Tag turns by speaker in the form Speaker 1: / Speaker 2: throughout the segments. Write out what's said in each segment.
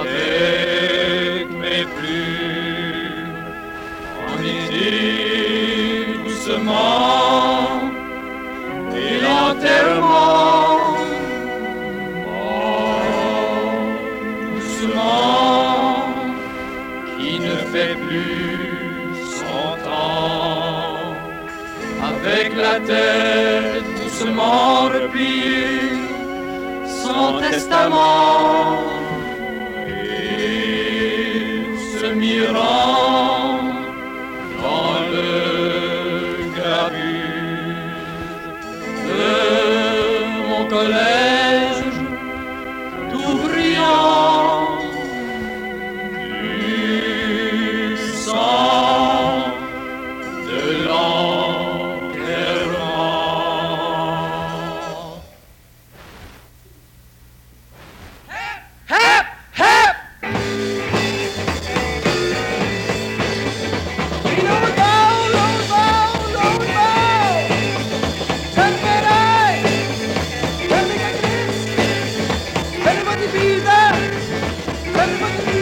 Speaker 1: avec mes plumes en été doucement et l'enterrement oh, doucement qui ne fait plus son temps avec la tête doucement repliée son testament. Et se mirant dans le gravure de mon collège Kelima de
Speaker 2: vida!
Speaker 3: Kelima!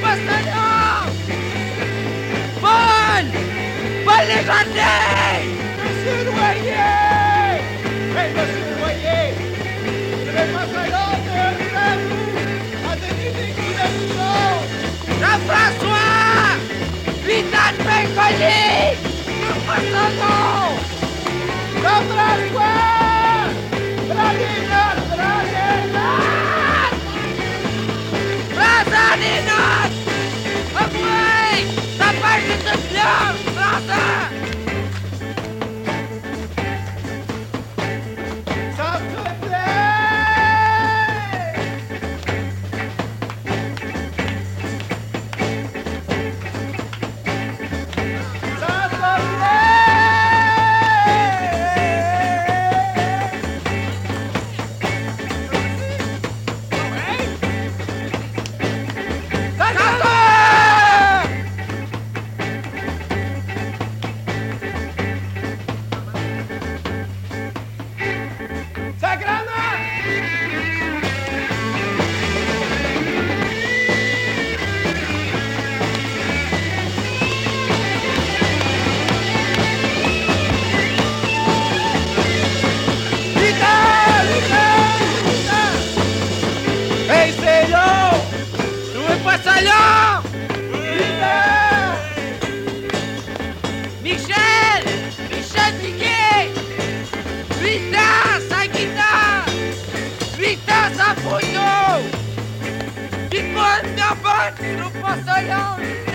Speaker 3: Pas ça long! Paul! Paul Légendaire!
Speaker 2: Monsieur Loyer! Hey, Monsieur Loyer! Je vais pas ça là de à vous! À donner des coups!
Speaker 3: Jean-François! Trouve pas ça long!
Speaker 2: Jean-François!
Speaker 3: so young.